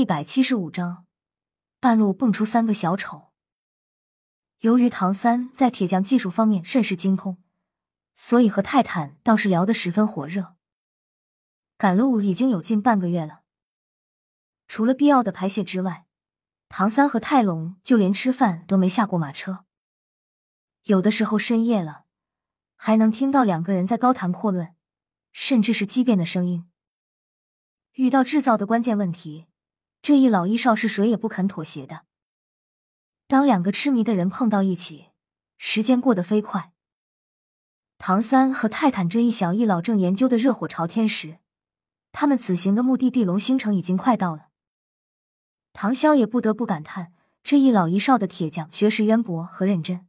一百七十五章，半路蹦出三个小丑。由于唐三在铁匠技术方面甚是精通，所以和泰坦倒是聊得十分火热。赶路已经有近半个月了，除了必要的排泄之外，唐三和泰隆就连吃饭都没下过马车。有的时候深夜了，还能听到两个人在高谈阔论，甚至是激辩的声音。遇到制造的关键问题，这一老一少是谁也不肯妥协的。当两个痴迷的人碰到一起，时间过得飞快。唐三和泰坦这一小一老正研究的热火朝天时，他们此行的目的地龙星城已经快到了。唐潇也不得不感叹这一老一少的铁匠学识渊博和认真。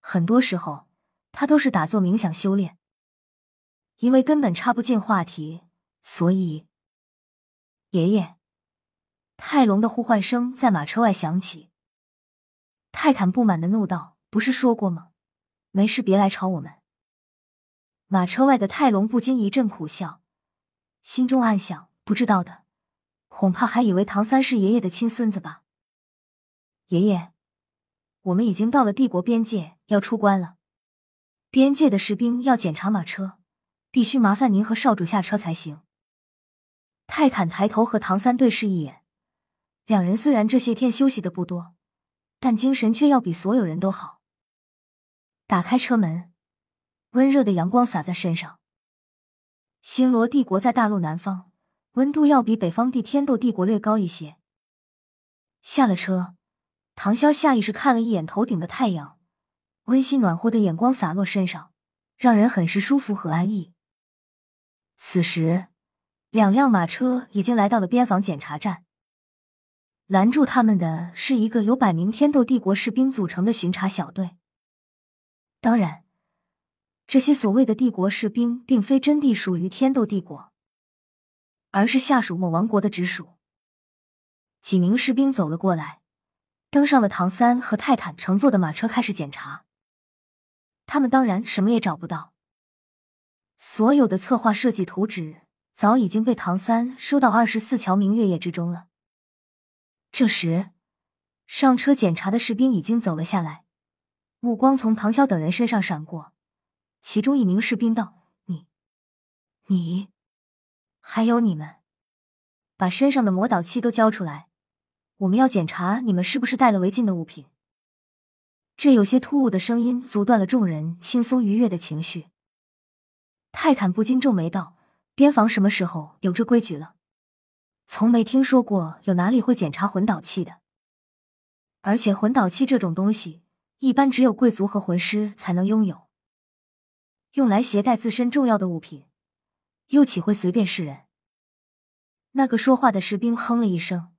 很多时候，他都是打坐冥想修炼，因为根本插不进话题。所以，爷爷，泰隆的呼唤声在马车外响起。泰坦不满的怒道：“不是说过吗？没事别来吵我们。”马车外的泰隆不禁一阵苦笑，心中暗想：不知道的，恐怕还以为唐三是爷爷的亲孙子吧。爷爷，我们已经到了帝国边界，要出关了。边界的士兵要检查马车，必须麻烦您和少主下车才行。泰坦抬头和唐三对视一眼，两人虽然这些天休息的不多，但精神却要比所有人都好。打开车门，温热的阳光洒在身上。星罗帝国在大陆南方，温度要比北方地天斗帝国略高一些。下了车，唐潇下意识看了一眼头顶的太阳，温馨暖和的眼光洒落身上，让人很是舒服和安逸。此时。两辆马车已经来到了边防检查站，拦住他们的是一个由百名天斗帝国士兵组成的巡查小队。当然，这些所谓的帝国士兵并非真地属于天斗帝国，而是下属某王国的直属。几名士兵走了过来，登上了唐三和泰坦乘坐的马车，开始检查。他们当然什么也找不到，所有的策划设计图纸。早已经被唐三收到二十四桥明月夜之中了。这时，上车检查的士兵已经走了下来，目光从唐潇等人身上闪过。其中一名士兵道：“你，你，还有你们，把身上的魔导器都交出来，我们要检查你们是不是带了违禁的物品。”这有些突兀的声音阻断了众人轻松愉悦的情绪。泰坦不禁皱眉道。边防什么时候有这规矩了？从没听说过有哪里会检查魂导器的。而且魂导器这种东西，一般只有贵族和魂师才能拥有，用来携带自身重要的物品，又岂会随便示人？那个说话的士兵哼了一声，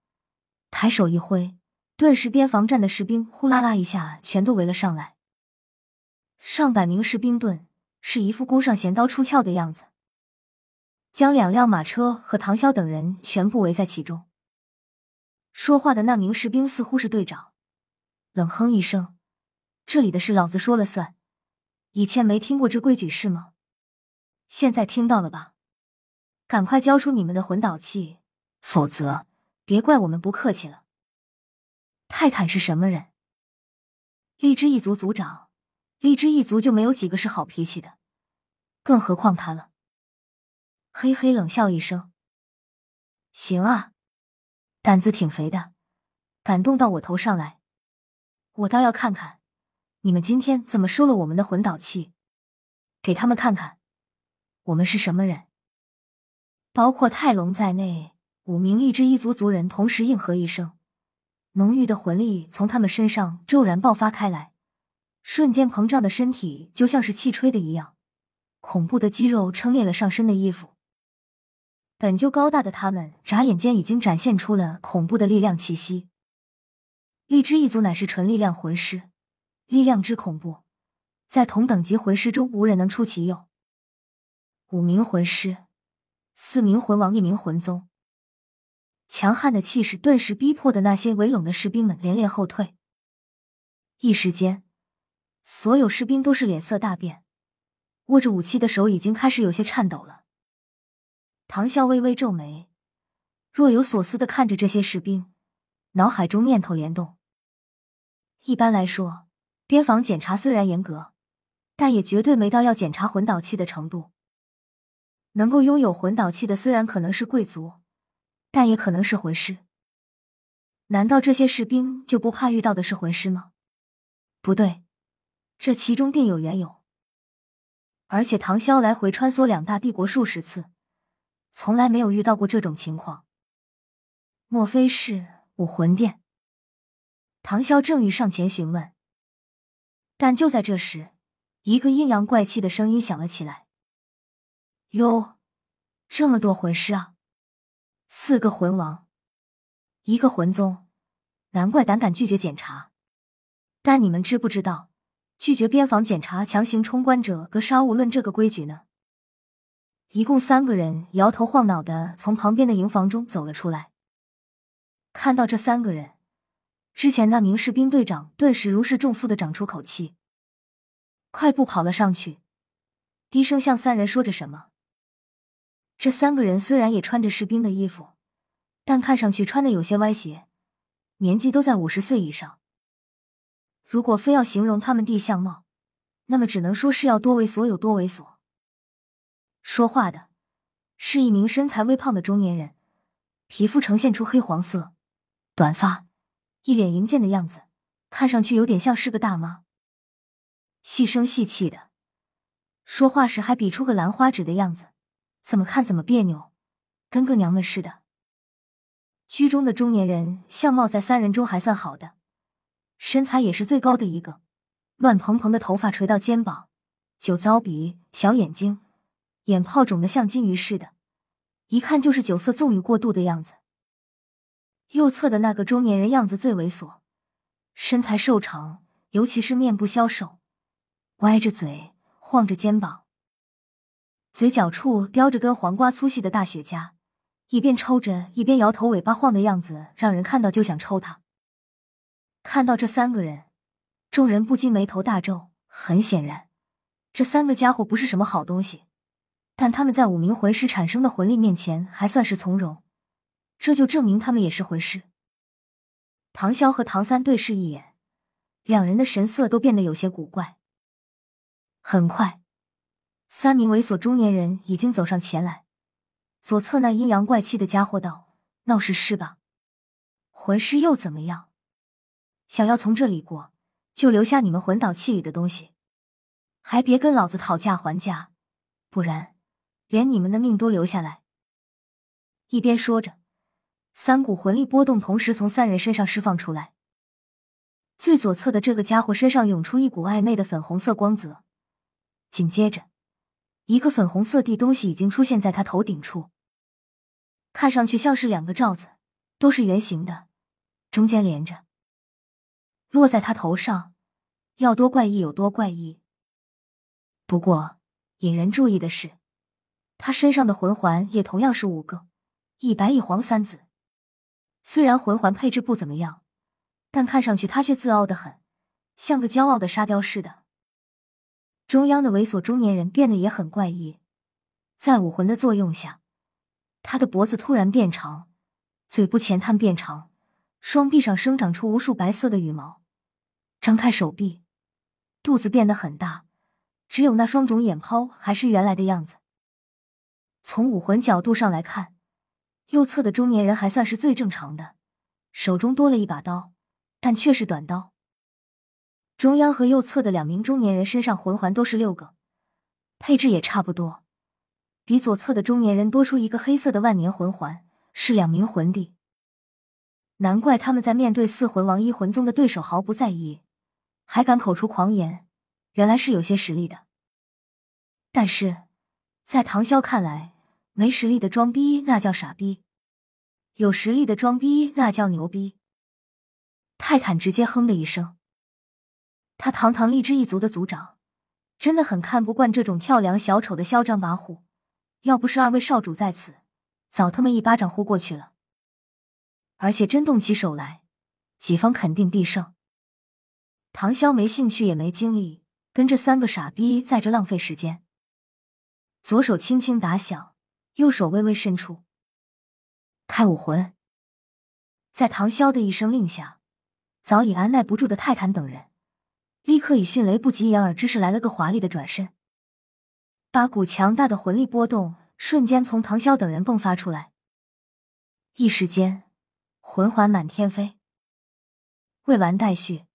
抬手一挥，顿时边防站的士兵呼啦啦一下全都围了上来，上百名士兵盾是一副弓上弦刀出鞘的样子。将两辆马车和唐潇等人全部围在其中。说话的那名士兵似乎是队长，冷哼一声：“这里的事老子说了算，以前没听过这规矩是吗？现在听到了吧？赶快交出你们的魂导器，否则别怪我们不客气了。”泰坦是什么人？荔枝一族族长，荔枝一族就没有几个是好脾气的，更何况他了。嘿嘿，冷笑一声。行啊，胆子挺肥的，敢动到我头上来，我倒要看看你们今天怎么收了我们的魂导器，给他们看看我们是什么人。包括泰隆在内，五名荔枝一族族人同时应和一声，浓郁的魂力从他们身上骤然爆发开来，瞬间膨胀的身体就像是气吹的一样，恐怖的肌肉撑裂了上身的衣服。本就高大的他们，眨眼间已经展现出了恐怖的力量气息。荔枝一族乃是纯力量魂师，力量之恐怖，在同等级魂师中无人能出其右。五名魂师，四名魂王，一名魂宗，强悍的气势顿时逼迫的那些围拢的士兵们连连后退。一时间，所有士兵都是脸色大变，握着武器的手已经开始有些颤抖了。唐啸微微皱眉，若有所思的看着这些士兵，脑海中念头联动。一般来说，边防检查虽然严格，但也绝对没到要检查魂导器的程度。能够拥有魂导器的，虽然可能是贵族，但也可能是魂师。难道这些士兵就不怕遇到的是魂师吗？不对，这其中定有缘由。而且唐潇来回穿梭两大帝国数十次，从来没有遇到过这种情况。莫非是武魂殿？唐潇正欲上前询问，但就在这时，一个阴阳怪气的声音响了起来。哟，这么多魂师啊！四个魂王，一个魂宗，难怪胆敢拒绝检查。但你们知不知道，拒绝边防检查、强行冲关者格杀勿论这个规矩呢？一共三个人摇头晃脑的从旁边的营房中走了出来。看到这三个人，之前那名士兵队长顿时如释重负的长出口气，快步跑了上去，低声向三人说着什么。这三个人虽然也穿着士兵的衣服，但看上去穿的有些歪斜，年纪都在五十岁以上。如果非要形容他们的相貌，那么只能说是要多猥琐有多猥琐。说话的是一名身材微胖的中年人，皮肤呈现出黑黄色，短发，一脸淫贱的样子，看上去有点像是个大妈。细声细气的说话时，还比出个兰花指的样子。怎么看怎么别扭，跟个娘们似的。居中的中年人相貌在三人中还算好的，身材也是最高的一个，乱蓬蓬的头发垂到肩膀，酒糟鼻，小眼睛，眼泡肿得像金鱼似的，一看就是酒色纵欲过度的样子。右侧的那个中年人样子最猥琐，身材瘦长，尤其是面部消瘦，歪着嘴，晃着肩膀。嘴角处叼着根黄瓜粗细的大雪茄，一边抽着一边摇头尾巴晃的样子，让人看到就想抽他。看到这三个人，众人不禁眉头大皱。很显然，这三个家伙不是什么好东西，但他们在五名魂师产生的魂力面前还算是从容，这就证明他们也是魂师。唐潇和唐三对视一眼，两人的神色都变得有些古怪。很快。三名猥琐中年人已经走上前来，左侧那阴阳怪气的家伙道：“闹事是吧？魂师又怎么样？想要从这里过，就留下你们魂导器里的东西，还别跟老子讨价还价，不然连你们的命都留下来。”一边说着，三股魂力波动同时从三人身上释放出来。最左侧的这个家伙身上涌出一股暧昧的粉红色光泽，紧接着。一个粉红色的东西已经出现在他头顶处，看上去像是两个罩子，都是圆形的，中间连着，落在他头上，要多怪异有多怪异。不过引人注意的是，他身上的魂环也同样是五个，一白一黄三紫。虽然魂环配置不怎么样，但看上去他却自傲的很，像个骄傲的沙雕似的。中央的猥琐中年人变得也很怪异，在武魂的作用下，他的脖子突然变长，嘴部前探变长，双臂上生长出无数白色的羽毛，张开手臂，肚子变得很大，只有那双肿眼泡还是原来的样子。从武魂角度上来看，右侧的中年人还算是最正常的，手中多了一把刀，但却是短刀。中央和右侧的两名中年人身上魂环都是六个，配置也差不多，比左侧的中年人多出一个黑色的万年魂环，是两名魂帝。难怪他们在面对四魂王一魂宗的对手毫不在意，还敢口出狂言，原来是有些实力的。但是在唐潇看来，没实力的装逼那叫傻逼，有实力的装逼那叫牛逼。泰坦直接哼的一声。他堂堂荔枝一族的族长，真的很看不惯这种跳梁小丑的嚣张跋扈。要不是二位少主在此，早他妈一巴掌呼过去了。而且真动起手来，己方肯定必胜。唐潇没兴趣也没精力跟这三个傻逼在这浪费时间。左手轻轻打响，右手微微伸出，开武魂！在唐潇的一声令下，早已按耐不住的泰坦等人，立刻以迅雷不及掩耳之势来了个华丽的转身。八股强大的魂力波动瞬间从唐潇等人迸发出来，一时间魂环满天飞。未完待续。